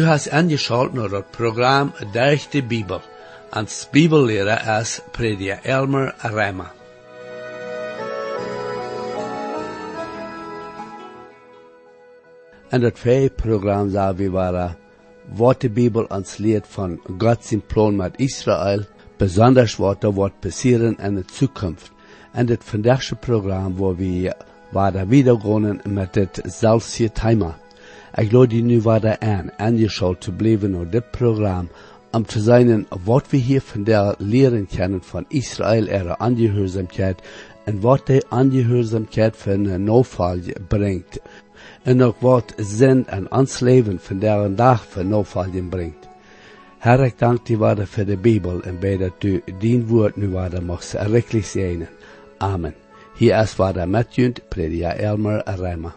Du hast angeschaut naar het programma Durch de Bibel. Als bibelleraar is prediker Elmer Rema. En het tweede programma zou we waren wat de Bibel ons leert van God zijn plan met Israël, besonders wat er wordt passeren in de toekomst. En het vandaagse programma waar we waren weer begonnen met hetzelfde thema. Ik lade je nu weer aan, aangeschaut te blijven naar dit programma, om te zijn wat we hier vandaag leren kunnen van Israël, ihre Angehoorzaamheid, en wat die Angehoorzaamheid voor een Notfall brengt. En ook wat zin en ons leven vandaag dag voor Notfall brengt. Herr, ik dank je waarde voor de Bijbel en bij dat u dien woord nu waarde mocht rekelijk zijn. Amen. Hier is waarde met je, prediker Elmer Rijmer.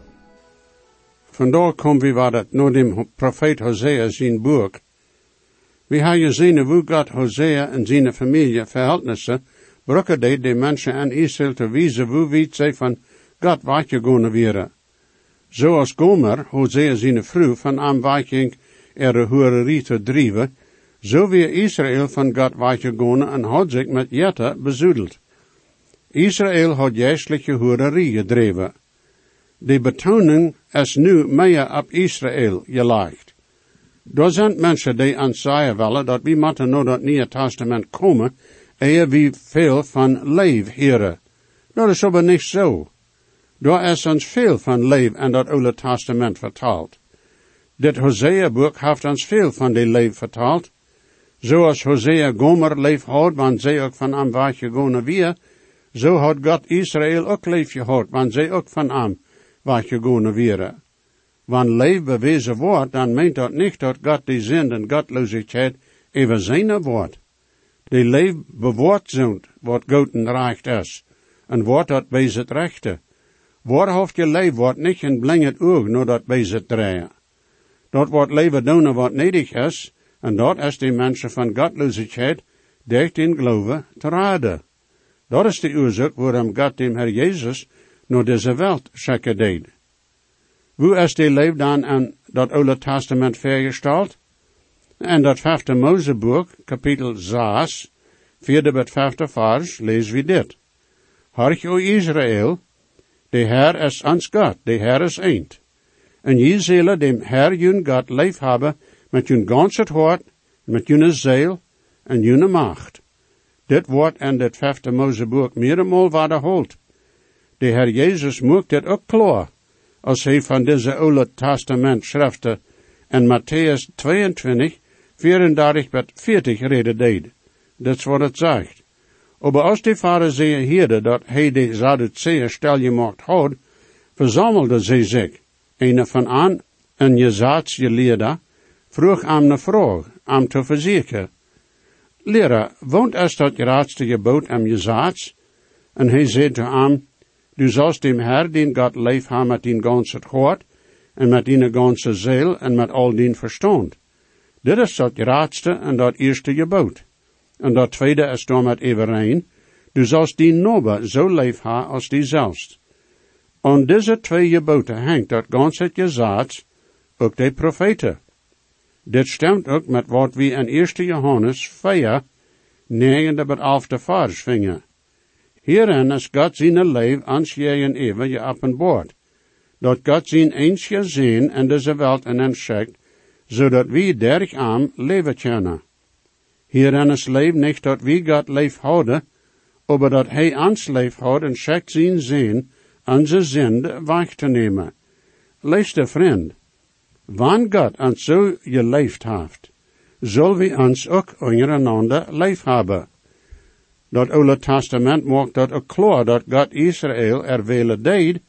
Vandaar komen we waar dat naar de profeet Hosea zijn boek. We hebben gezien hoe God Hosea en zijn familie verhältnissen brukken deed de mensen aan Israël te wijzen hoe weet zij van God gaan weer. Zoals Gomer, Hosea zijn vrouw, van aanwijking er hoererie te drijven, zo weer Israël van God wat je gaan en had zich met Jetta bezoedeld. Israël had juistelijke hoererie gedreven. De betoning is nu meer op Israël gelegd. Er zijn mensen die aan zeggen willen dat we moeten naar het Nieuwe Testament komen, eer we veel van leef heren. Dat is aber niet zo. Er is ons veel van leef in dat Oude Testament vertaald. Dit Hosea-boek heeft ons veel van die leef vertaald. Zoals Hosea Gomer leef had, want zij ook van hem weggegaan weer, zo had God Israël ook leef gehad, want zij ook van hem weggegaan weer. Want leef bewezen wordt, dan meent dat niet dat God die zin en godloosheid even zijn woord. Die leef bewoord zijn, wat goed en recht is, en wordt dat bij het rechte. Waarhoofd je leef wordt niet in blingend oog, nur dat bij het draaien. Dat wordt leven doen wat nedig is, en dat is die mensen van godloosheid, dicht in geloven, te raden. Dat is de oorzaak waarom God dem Herr Jezus naar deze wereld schikken deed. Hoe is die leef dan aan dat Oude Testament vergesteld? En dat vijfde Mozeboek, kapitel 6, vierde tot vijfde vers, lezen we dit. Harch o Israël, de Herr is ons God, de Herr is eend. En je zullen dem Herr jun God leef hebben met jun ganse hart, met jun ziel en jun macht. Dit wordt in dit vijfde Mozeboek meermaal waterholt. De Herr Jezus maakt dit ook klaar, als hij van deze Oude Testament schriften en Matthäus 22, 34 tot 40 reden deed. Dat is wat het zegt. Aber als die fariseeën hierde dat hij de Sadduceeën stel gemaakt had, verzamelde ze zich. Een van aan, een je leerder, vroeg hem een vraag, om te verzekeren. Leraar, woont is dat raadste gebod am Jezaats? En hij zei te hem, du sollst dem Herr, den God leef met din ganse hart, en met din ganse ziel, en met al din verstand. Dit is dat raadste en dat eerste gebod. En dat tweede is dan met evereen, du sollst die nobe zo leef als die zelfs. Aan deze twee geboden hangt dat ganse gezaad, ook de profeten. Dit stemt ook met wat we in 1 Johannes 4, negende tot elfde vers vingen. Hierin is God zijn leef ans je en even je openbaard. Dat God zijn eens gezien en deze wereld in hem schickt, zodat we derg aan leven kunnen. Hierin is leef niet dat we God leef houden, aber dat hij ons leef houdt en schickt zijn zin, onze zinde weg te nemen. Liefste vriend, wanneer God ons zo geleefd heeft, zullen we ons ook ondereinander leef hebben. Dat Oude Testament maakt dat ook klaar dat God Israël er vele deed,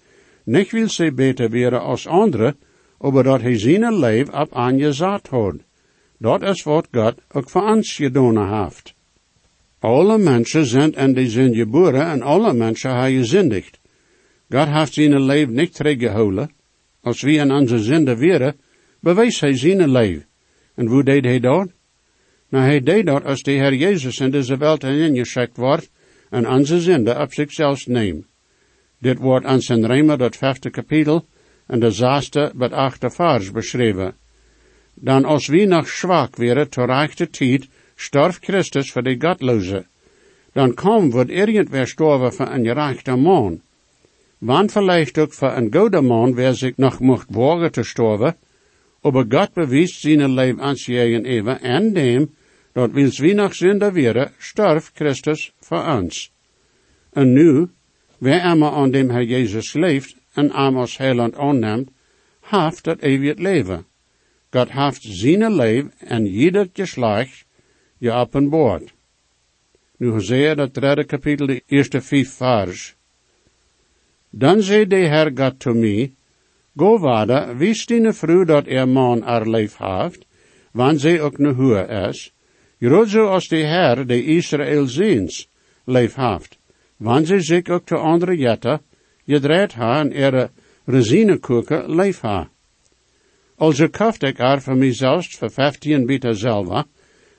niet wil ze beter werden als anderen, aber dat hij zijn leven op aangezet had. Dat is wat God ook voor ons gedaan heeft. Alle mensen zijn in die zin geboren en alle mensen hebben gezündigd. God heeft zijn leven niet teruggehouden. Als we in onze zinde wären, bewees hij zijn leven. En hoe deed hij dat? Nou, hij deed dat als de Heer Jezus in deze wereld ingeschikt wordt en onze zinde op zichzelf neemt. Dit wordt aan zijn Rijmer dat vijfde kapitel en de zesde met achte vers beschreven. Dan als wie nog zwak wäre zur rechte tijd, starf Christus voor de Gottlose. Dan kom wordt irgendwer sterven voor een gerechter man. Want vielleicht ook voor een goede man, wer zich nog mocht wagen te sterven, aber Gott bewies zijn leven ans jegen even en dem, dat wils wie nog zinder wäre, starf Christus voor ons. En nu, wer einmal aan dem Herr Jezus leeft en am als heiland aanneemt, haft dat eeuwig leven. God haft zijn leven en jeder geslacht je op een boord. Nu Hosea, dat derde kapitel, de eerste vijf vers. Dan zei de Herr God to me, Go vader, wist die vrouw dat er man haar leef haft, wanneer zij ook ne huur is, groot zo als de Herr de Israël ziens leef haft, wanneer zij zich ook te andere jette, je draait haar en er resinekuken leef haar. Also kaft ik haar voor mezelf voor vijftien bieten zelf,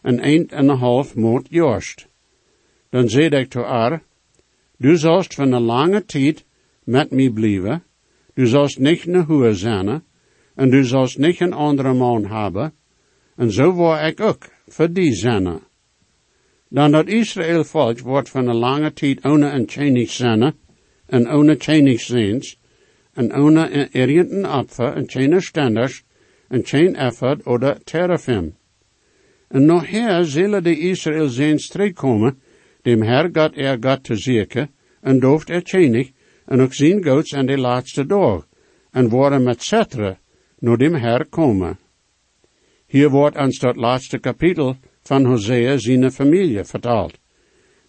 en een en half moot jorst. Dan zei ik to haar, du zalst van een lange tijd met mij blijven, du zalst niet een huur zijn, en du zalst niet een andere man hebben, en zo word ik ook voor die zijn. Dan dat Israël volk wordt van een lange tijd ohne een chenig zijn, en ohne chenig ziens, en ohne irgendein Opfer, en keine standers, en geen effort oder terafim. En nachher zullen de Israël ziens terugkomen, dem Herr Gott er Gott te zieken, en dooft er chenig, en ook zien goats en de laatste dag, en worden met cetre, naar dem Herr komen. Hier wordt ons dat laatste kapitel van Hosea zijn familie vertaald.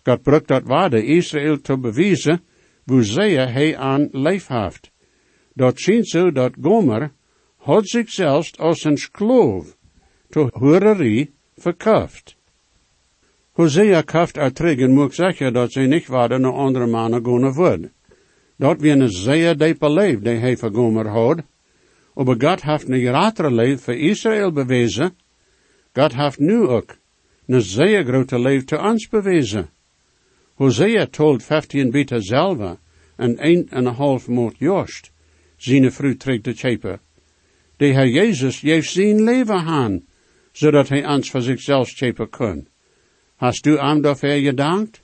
God brukt dat waarde Israël te bewijzen, zeer hij aan leef heeft. Dat zien zo dat Gomer had zichzelf als een skloof, te hoererie verkauft. Hosea kaft er terug en moet zeggen dat zij niet waren naar andere mannen gaan worden. Dat wie een zeer diepe leef die hij voor Gomer had. Aber God heeft een leef voor Israël bewezen. God heeft nu ook een zeer grote leef te ons bewezen. Hosea told 15 bieten zelf en een en een half moot jost, zijn vrouw terug te chepen. De Heer Jezus heeft zijn leven aan, zodat hij ons voor zichzelf chepen kon. Hast du hem daarvoor gedankt?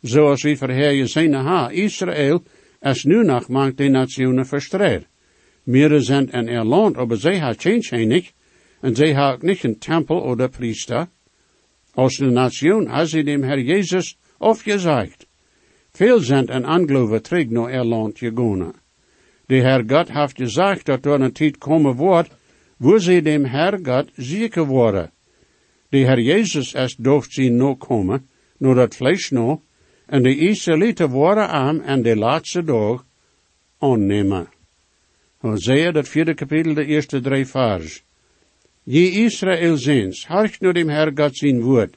Zoals wie voor Heer gezien ha, Israël, es nu nog maakt de nationen verstreed. Meer zijn en er land, aber zij ha geen niet, en zij ha ook niet een tempel oder priester. Als de nation has sie dem Herr Jezus aufgesagt. Veel zijn en angeloven terug naar er land gegaan. De Herr Gott heeft gezegd dat er een tijd komen wordt, wo ze dem Herr Gott zieken worden. De Herr Jezus is dooft zien no komen, no dat vlees no, en de Israëlieten worden aan en de laatste dag aannemen. Hosea, dat vierde kapitel, de eerste drie vers. Je Israël harch nur dem Herr Gott zijn woord.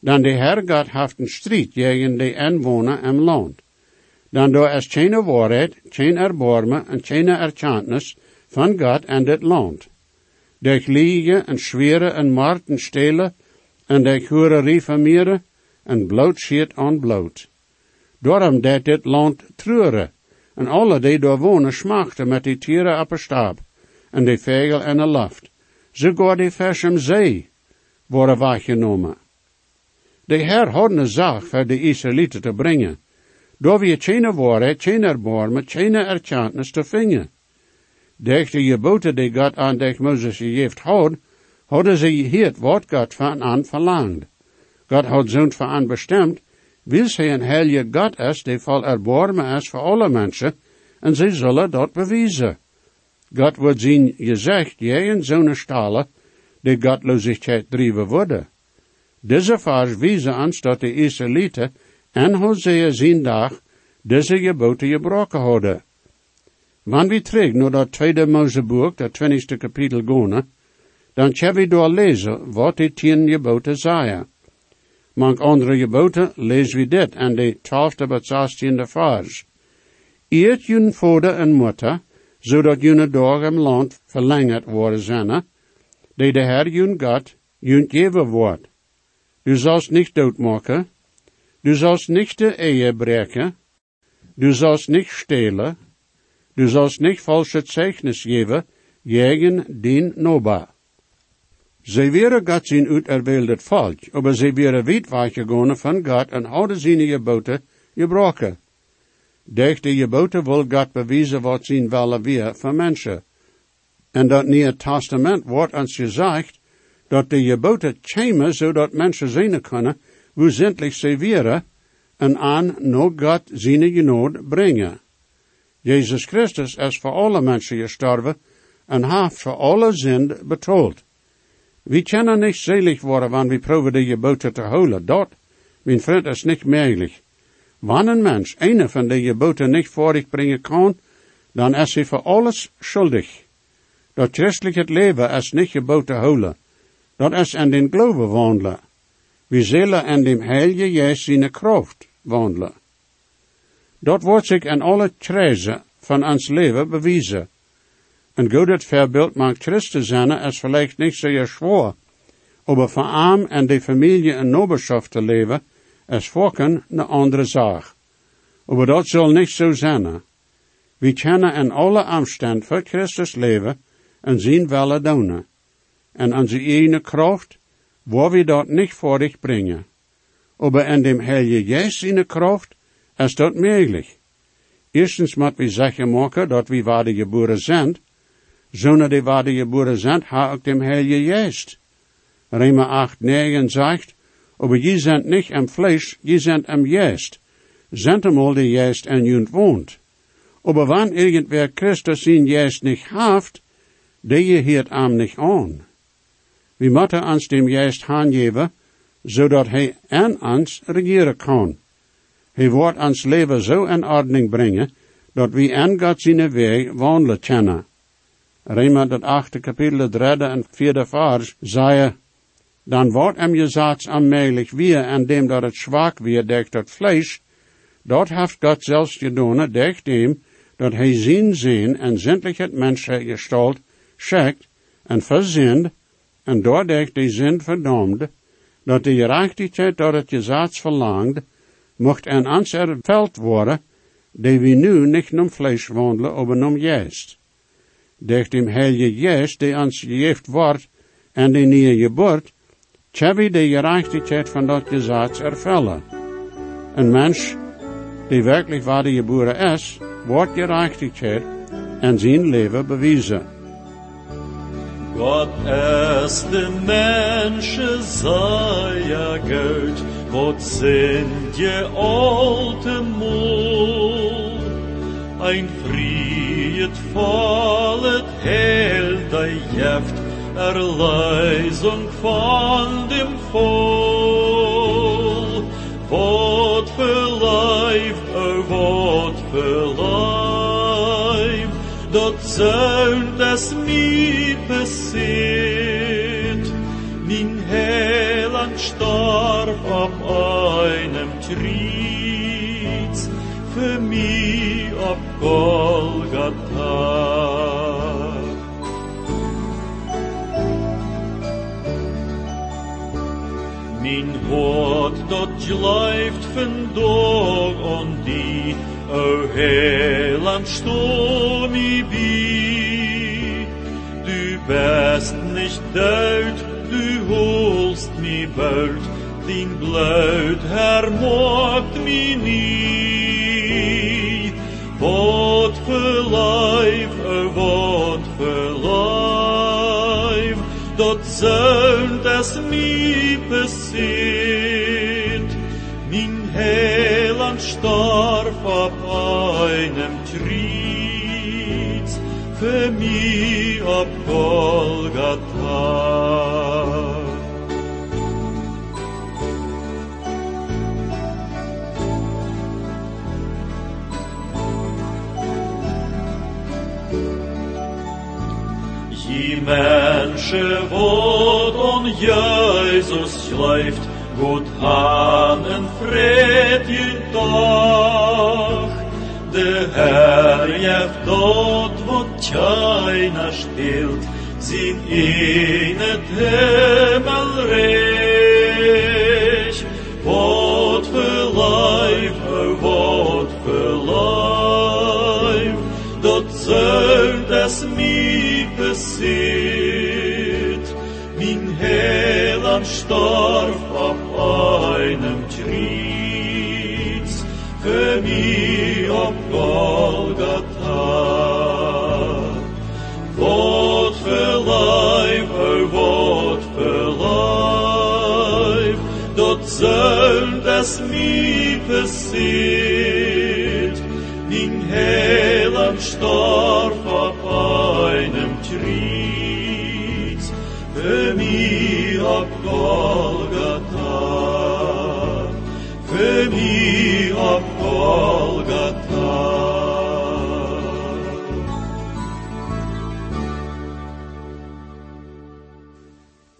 Dan de Herr Gott heeft een strijd tegen de inwoner im land. Dan door is geen waarheid, geen erbarmen en geen erkenntnis van God en dit land. Durch liegen en schwere en marten stelen en hurerie vermeeren en bloot schiet aan bloot. Daarom deed dit land treuren en alle die daar wonen smachten met die tieren op een stap en de vegel en de lucht. Sogar die vers om zee worden weggenomen. De Heer had een zaak voor de Israëlieten te brengen. Door wie geen waarheid, geen erbarmen, geen erkenntnis te vinden. Durch de geboten die God aan de Moses gegeven had, hadden ze het wat God van aan verlangd. God had zo'n van aan bestemd, wil hij een heilige God is, die vol erbarmen is voor alle mensen, en ze zullen dat bewijzen. God wordt zien gezegd, jij en zo'n stalen, die godloosheid drijven worden. Deze vers wijzen ons dat de Israëlieten en Hosea zijn dag deze geboten gebroken hadden. Wanneer we terug naar dat tweede Mozeboek, dat twintigste kapitel gaan, dan kunnen we door lezen wat die tien geboten zeiden. Mank andere geboten lezen we dit en de twaalfde tot zestiende vers. Eert jun vader en moeder, zodat june dag im land verlängert worden zijn, die de Herr jun God jun geven wordt. Du sollst nicht doodmaken, du sollst nicht de Ehe breken, du sollst nicht stehlen, du sollst nicht falsche Zeichnis geben, gegen den Noba. Zij waren God zijn uiterwähldet volk, aber zij waren weit weggegaan van God en hadden zijn geboten gebroken. Durch die geboten wil God bewijzen wat zijn willen weer van mensen. En dat Nieuwe Testament wordt ons gezegd, dat de geboten komen zodat mensen zien kunnen, hoe zindelijk ze waren, en aan nog God zijn genood brengen. Jezus Christus is voor alle mensen gestorven en heeft voor alle zin betaald. We kunnen niet selig worden wanneer we proberen de geboten te houden. Dat, mijn vriend, is niet mogelijk. Wanneer een mens een van de geboten niet voor zich brengen kan, dan is hij voor alles schuldig. Dat christelijke leven is niet geboten houden. Dat is in den geloven wandelen. We zullen in dem heilige Jezus zijn kracht wandelen. Dat wordt zich in alle krijzen van ons leven bewijzen. Een goed voorbeeld maakt Christus zijn is vielleicht niet zeer schwer, aber voor arm en de familie en nobelschaft te leven is volken een andere zaak. Aber dat zal niet zo zijn. We kunnen in alle afstand voor Christus leven en zien welle doen. En onze eigen kracht, waar we dat niet voor dich brengen. Aber in dem Heilige Geist zijn kracht is dat mogelijk. Eerstens moet we zeggen maken dat we waar de geboren zijn, zonder die waar de geboren zijn, ha ook dem Heilige Geist. Römer 8, 9 zegt, aber je zijn niet am Fleisch, je zijn am Geist. Sind einmal de Geist en junt wohnt. Aber wann irgendwer Christus zijn Geist nicht haft, die hiert am nicht an. We moeten ons dem Geist aangeven, zodat hij en ons regeren kan. Hij wordt ons leven zo in ordening brengen, dat we en God zijn weg wandelen kennen. Rema dat achte kapitel, het derde en vierde vers, zei dan wordt hem gezegd aanmelig weer en dem dat het zwak weer dekt dat vlees, dat heeft God zelfs gedaan, dekt dem, dat hij zien zien en zindelijk het mensheid gestalt, schekt en verzind, en doordat die zin verdammt, dat de gerechtigheid dat het gezag verlangt, mocht en ons erveld worden, die we nu niet om vlees wandelen, aber om geest. Durch dem heilige geest, die ons gegeven wordt, en die nieuwe geboorte, tjebbe de gerechtigheid van dat gezag ervullen. Een mens, die werkelijk waar de geboren is, wordt gerechtigheid en zijn leven bewijzen. Gott es de Menschen sei ja gut, wat sind je alte Mol. Ein friet fallet hell dei jeft, Erleisung von dem Voll. Wat für Leib, oh, wat für Leib, dat zeunt es nie passiert. Min Heiland starb auf einem Triez, für mich Min hart dat glijft vandaag aan die, o Heiland stoor mi bi. Du bist nicht dood, du holst mi bald, din bloed hermogt mi nie. Dat zult es mi passiert. Min Heiland starb auf einem Triez, für mich auf Golgatha. Je Schewot on Jesus schleift, gut hanen fred in Tag. De Herr jef dot, wo tjaina stilt, sin inet her. Starb auf einem Triez für mich auf Golgatha. Wort für Leib, oh Wort für Leib, dort soll das mir passiert,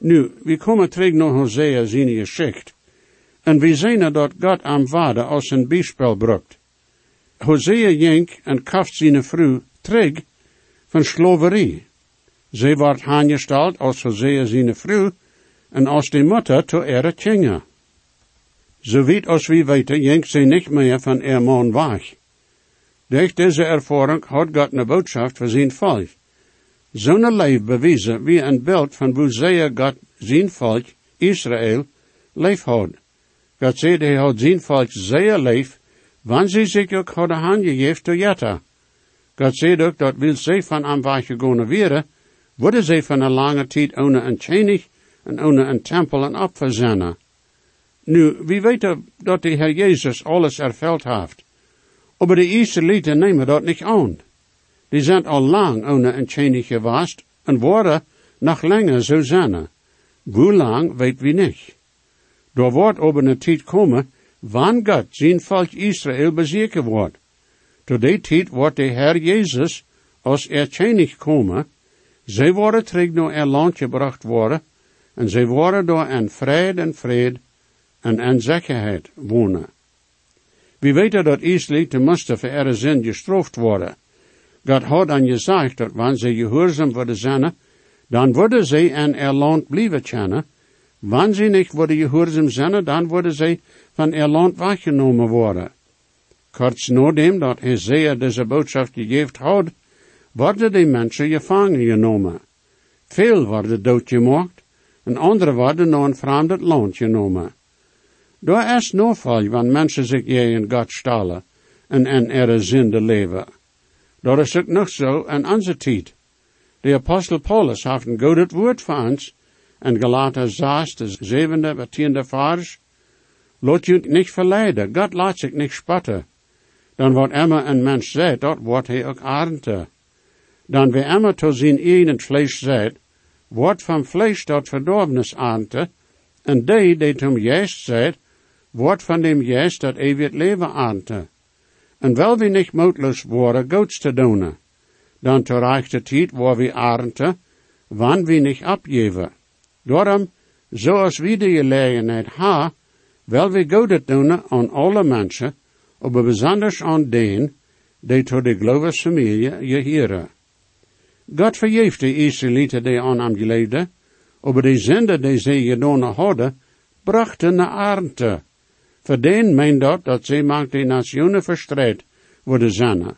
Nu, we komen terug naar Hosea zijn geschicht. En we zien dat God am waarde als een bijspel. Hosea jenk en kaft zijn vrouw terug van slaverie. Zij wordt aangesteld als Hosea zijn vrouw en als de mutter te ere. Zo weet als we weten, jenkt zij niet meer van er man weg. Durch deze ervaring had God een boodschap voor zijn volk. Zo'n leef bewezen wie een beeld van hoe God zijn volk, Israël, leef had. God zei hij had zijn volk zeer leef, wanneer ze zich ook hadden aangegeven te jetta. God zei ook dat wil zij van aan waar gegaan werden, worden zij van een lange tijd ohne een tjenig en ohne een tempel en opverzennen. Nu, wie weet dat de Heer Jezus alles erveld heeft. Maar de Israëlieten nemen dat niet aan. Die zijn al lang ohne een tjenig geweest en worden nog langer zo zijn. Hoe lang, weet wie niet. Door wordt over een tijd komen, wanneer God zijn volk Israël bezeken wordt. Tot die tijd wordt de Heer Jezus als er tjenig komen. Zij worden terug naar er land gebracht worden, en zij worden door en vrede en vrede en en zekerheid wonen. We weten dat Israël te voor ihre zin gestraft worden. God had aan gezegd dat wanneer ze gehoorzaam worden zijn, dan worden zij en er land blijven kennen. Wanneer ze niet worden gehoorzaam zijn, dan worden zij van er land weggenomen worden. Kort nadem dat Hosea deze boodschap gegeven had, worden die mensen gevangen genomen. Veel worden doodgemaakt, en andere worden naar een vreemd land genomen. Daar is no val wanneer mensen zich in God stellen en in ihre zinde leven. Dat is ook nog zo in onze tijd. De apostel Paulus heeft een goed woord voor ons, en Galater 6, de zevende, de tiende vers. Laat je niet verleiden, God laat zich niet spotten. Dan wordt immer een mens zegt, dat wordt hij ook aarde. Dan wie immer tot zijn eigen vlees zegt, wordt van vlees dat verdorbenis aante, en die die tom juist zegt, wordt van dem juist dat eeuwig leven aante. En wel wie niet moedloos worden, goeds te doen, dan terecht de tijd waar we aarde, wanneer we niet opgeven. Daarom, zoals we de gelegenheid ha, wel we goedet doen aan alle mensen, aber besonders aan den, die tot de geloofsfamilie gehören. God vergeeft de Israëlieten die aan hem geleefden, aber de zende die ze gedaan hadden, brachten naar aarde. Voor den meent dat dat ze maakt de nationen verstrijd worden zijn.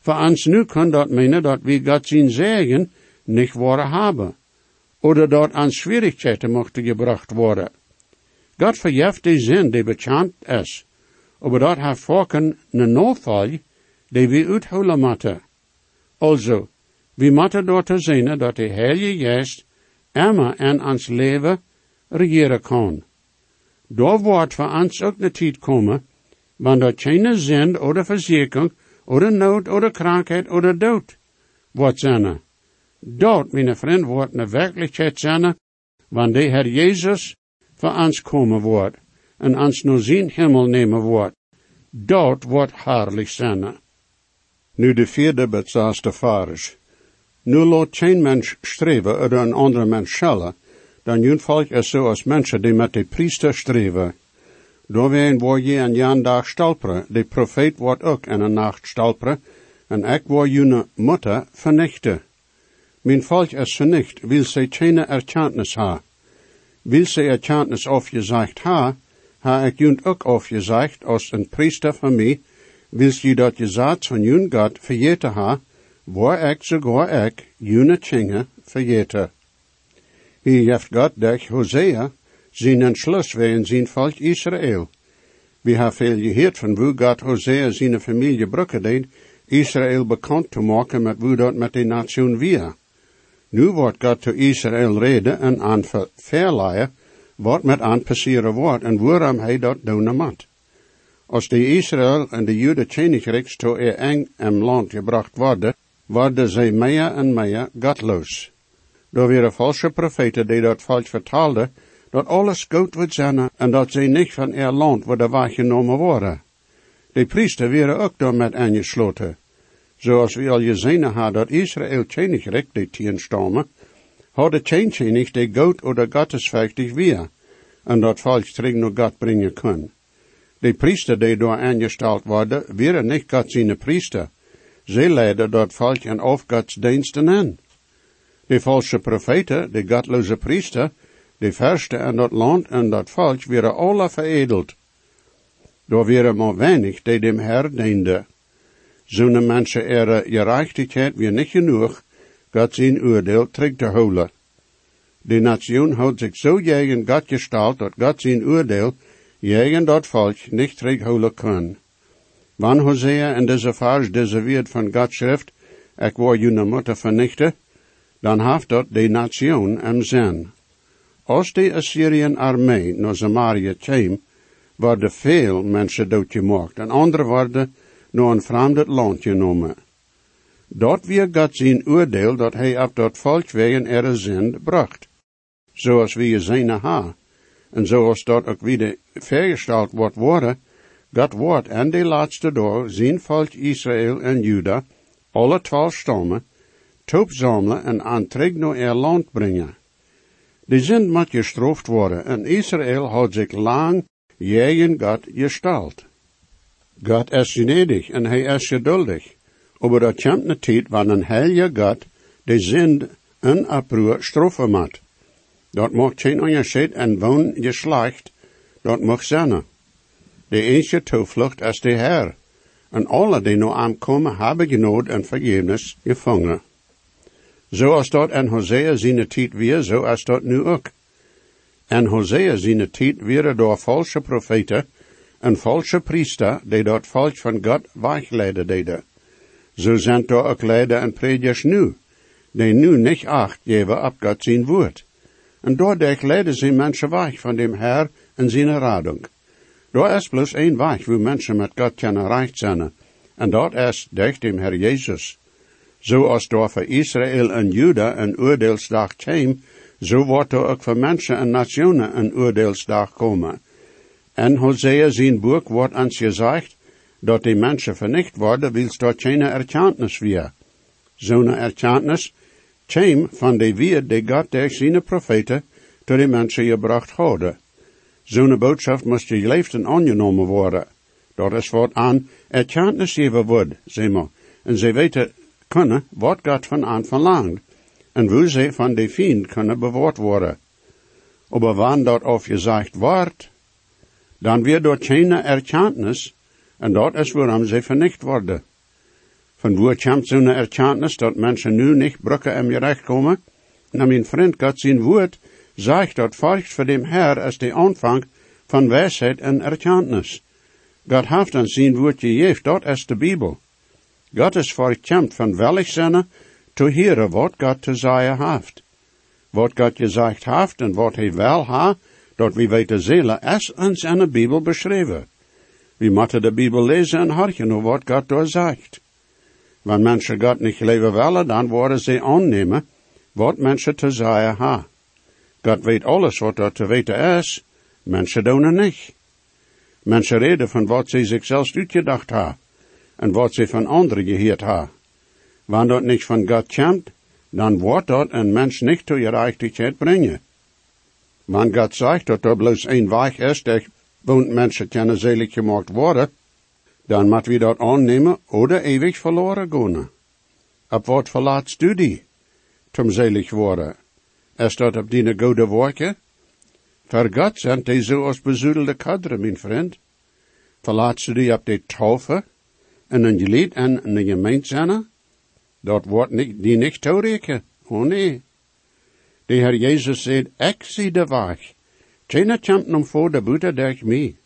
Voor ons nu kan dat menen dat we God zijn zegen niet worden hebben. Oder dat aan Schwierigkeiten mochten gebracht worden. God verjeft de zin die bekend is. Aber dat heeft volken een noodval die we uithouden moeten. Also, we moeten door te zien dat de Heilige Geest immer in ons leven regeren kan. Daar wordt voor ons ook de tijd komen, wanneer geen zin oder verzekering, oder nood, oder krankheid, oder dood wordt zijn. Dat, mijn vriend, wordt een werkelijkheid zijn, wanneer de Heer Jezus voor ons komen wordt, en ons naar zijn hemel nemen wordt. Dat wordt herrlich zijn. Nu de vierde bezaaste fares. Nu laat geen mens streven oder een andere mens schellen, dan jun volk is zo als mensen die met de priester streven. Door wien word je een jan dag stalperen, de profeet wordt ook in een nacht stalperen, en ik word june mutter vernichten. Mijn volk is vernicht, wil ze geen erkenntnis ha. Wil ze erkenntnis afgezegd ha, ha ik junt ook afgezegd als een priester van mij, wils je dat je zaad van jun God vergeten ha, waar ik sogar ik june tjinge vergeten. Hier heeft durch Hosea zijn Entschluss wegen zijn volk Israël. We hebben veel gehoord van hoe God Hosea zijn familie brukken deed, Israël bekend te maken met hoe dat met de nation weer. Nu wordt God te Israël reden en aan verleiden wat met aan passeren wordt en waarom hij dat doen. Als de Israël en de Jude koninkrijks to er eng en land gebracht worden, worden zij meer en meer godloos. Door weer valse profeten die dat falsch vertaalden, dat alles goed wordt zijn en dat zij niet van er land worden waargenomen worden. De priester werden ook door met aangesloten. Zoals we al gezien hebben dat Israël koninkryk de tien stammen, hadden koning die goed oder gottesvechtig weer, en dat falsch terug naar God brengen kon. De priester die door aangesteld worden, waren niet God zijn priester. Ze leiden dat volk en afgodsdiensten aan. De valse profeten, de godloze priester, de verste en dat land en dat volk werden alle veredeld. Door waren maar weinig die dem Herr dienden. Zo'n mensen er gerechtigheid weer niet genoeg, God zijn oordeel terug te houden. De nation houdt zich zo tegen God gesteld dat God zijn oordeel jegen dat volk niet terughouden kan. Wanneer Hosea in deze vers deze van God schrift, ik wil jullie moeten vernichten, dan heeft dat de nation en zin. Als de Assyrian armee naar Samaria kwam, worden veel mensen doodgemaakt en andere worden naar een vreemd land genomen. Dat weer God zijn oordeel dat hij op dat volk wegen er zin bracht. Zoals we gezien hebben. En zoals dat ook weer vergesteld wordt worden, God wordt en de laatste dag zijn volk Israël en Juda, alle twaalf stammen, toepzamelen en aan terug naar er land brengen. De zin moet gestraft worden en Israël houdt zich lang jegen God gesteld. God is gnädig en hij is geduldig. Aber dat komt tijd wanneer een heilige God de zin en oproer straffen moet. Dat mag geen onderscheid en woon geslacht, dat mag zijn. De enige toevlucht is de Heer. En alle die nu aankomen hebben genood en vergiffenis gevangen. Zoals dat in Hosea zijn tijd weer, zo is nu ook. En Hosea zijn tijd weer door valse profeten en valse priester die dat volk van God wegleiden deden. Zo zijn er ook leider en predikers nu, die nu niet acht geven op God zijn woord. En doordat leiden ze mensen weg van dem Herr en zijn radung. Door is plus één weg hoe mensen met God kunnen recht zijn. En dat is durch dem Herr Jezus. Zoals door voor Israël en Juda een oordeelsdag kwam, zo wordt er ook voor mensen en nationen een oordeelsdag komen. En Hosea zijn boek wordt ons gezegd, dat die mensen vernicht worden, wils dort geen erkenntnis weer. Zo'n erkenntnis kwam van de weer die God durch zijn profeten tot de mensen gebracht hadden. Zo'n boodschap moest geleefd en aangenomen worden. Dat is wat aan erkenntnis geven wordt, zeg maar. En ze weten kunnen wat God van aan verlangt. En hoe ze van de vriend kunnen bewoord worden. Maar wanneer dat afgezegd wordt, dan weer door geen erkenntnis, en dat is waarom ze vernicht worden. Van waar komt zo'n erkenntnis dat mensen nu niet brukken en gerecht komen? Na mijn vriend God zijn woord zegt dat volgt voor dem Herr als de aanvang van wijsheid en erkenntnis. God heeft aan zijn woord gegeven, dat is de Bijbel. God is voorkend van welk zinnen te horen wat God te zeggen heeft. Wat God gezegd heeft en wat hij wel ha, dat we weten zelen, is ons in de Bijbel beschreven. We moeten de Bijbel lezen en harken wat God daar zegt. Wanneer mensen God niet leven willen, dan worden ze aannemen wat mensen te zeggen ha. God weet alles wat er te weten is, mensen doen het niet. Mensen reden van wat ze zichzelf uitgedacht hebben en wat ze van anderen gehoord hebben. Wanneer dat niet van God komt, dan wordt dat een mens niet tot gerechtigheid brengen. Wanneer God zegt dat er bloos één weg is, dat woont mensen kunnen zelig gemaakt worden, dan moet we dat aannemen oder ewig verloren gaan. Op wat du die, tom zelig worden? Is dat op die goede werken? Voor God zijn die zo als bezoedelde kaderen, mijn vriend. Verlaatst du die op de taufe en een geleid en een gemeente zijn? Dat wordt niet, die niet toerekenen. Oh nee. De Heer Jezus zei, ik zie de weg, Tjena champen om voor de boete durch mij.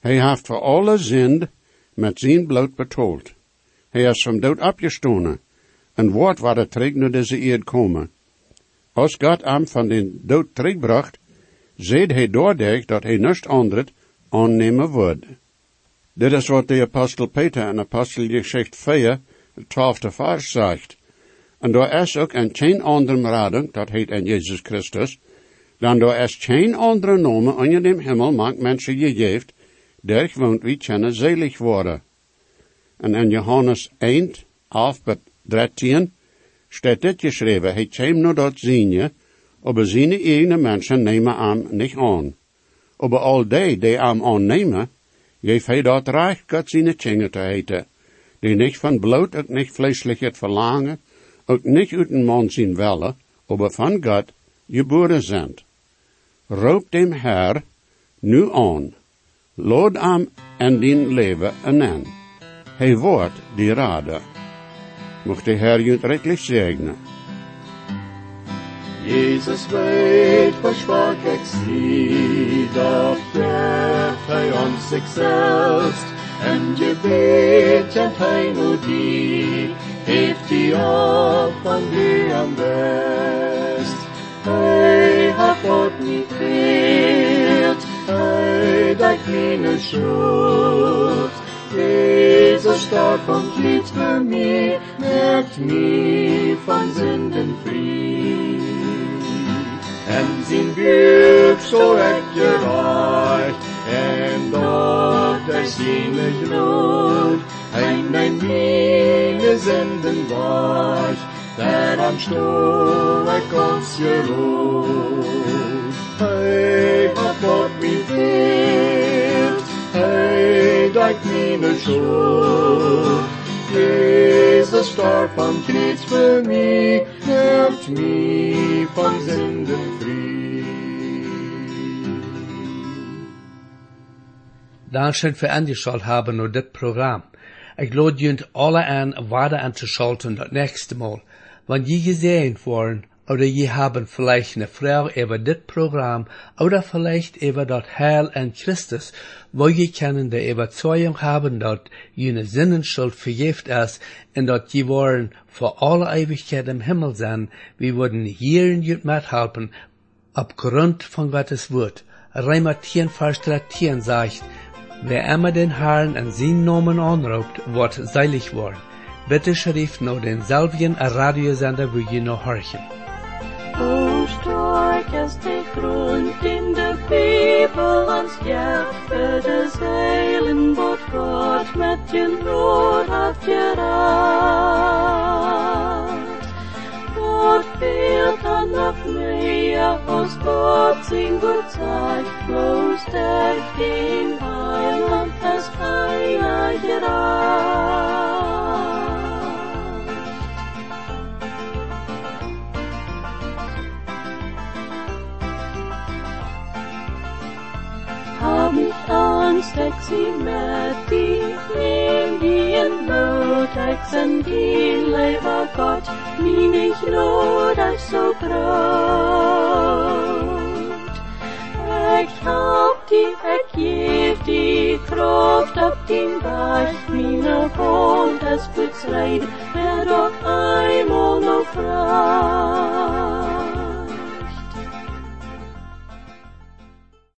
Hij heeft voor alle zind met zijn bloed betoeld. Hij is van dood opgestonen. En woord waar het terug naar deze eerd komen. Als God hem van den dood terugbracht, zeed hij doordeg dat hij niets anders aannemen wordt. Dit is wat de apostel Peter in apostelgeschicht 4, het twaalfde vers zegt. En daar is ook een geen andere rading, dat heet in Jezus Christus, dan daar is geen andere nomen onder dem Himmel maakt mensen gegeven, der woont wie kennen zelig worden. En in Johannes 1, af 13, staat dit geschreven, hij kwam nur dat zien aber seine eigenen mensen nemen aan niet aan. Aber al die, die aan aannemen, geeft hij dat recht God zijn tjingen te heten, die niet van bloot ook niet vleeselijk het verlangen, ook niet uit een man zien willen, aber van God geboren zijn. Roep dem Herr nu aan, lood am en dien leven en Hij wordt die rader. Mocht de Herr je rechtlich segnen. Jesus weet versprach ik treft hij ons zich selbst. En je weet en hij nu die, heeft die op van die am best. Hij hat God niet geert, hij dat meine schuld. Starb und litt für mich, merkt mich von Sünden frei. En zijn buik zo heb gereicht, en dort er seine Blut, ein mein meine Sünden wasch, der am Stuhl er kommst geruht. Hey, hat Gott mich wehrt, hey, dein meine Schuld. Jesus starb am Kreuz für mich, helpt mich von Sünden frei. Für angeschaut haben und das Programm. Ich lade junt alle an, weiter anzuschalten das nächste Mal. Wenn je gesehen worden, oder je haben vielleicht eine Frau über das Programm, oder vielleicht über das Heil in Christus, wo je können der Überzeugung haben, dass jene Sinnenschuld vergift ist, und dass je wollen vor alle Ewigkeit im Himmel sein, wir würden hier in jut mithelfen, aufgrund von Gottes Wort. Reimer 10, Vers 13 sagt, Wer immer den Herrn in sein Namen anruft, wird seilig worden. Bitte schrift noch den selben Radiosender, wo ihr noch horchen. O stark ist der Grund in der Bibel ans Jahr für das Heilen, wat Gott mit den Brot hat gerat. Gott fehlt dann noch mehr, aus Gott sein Wort sagt, bloß der den sy met die neem die in nood, ek zijn die leven God, min ich nood is so groot. Ek help die, ek geef die kracht op die dag, mine hond is goed schrijden,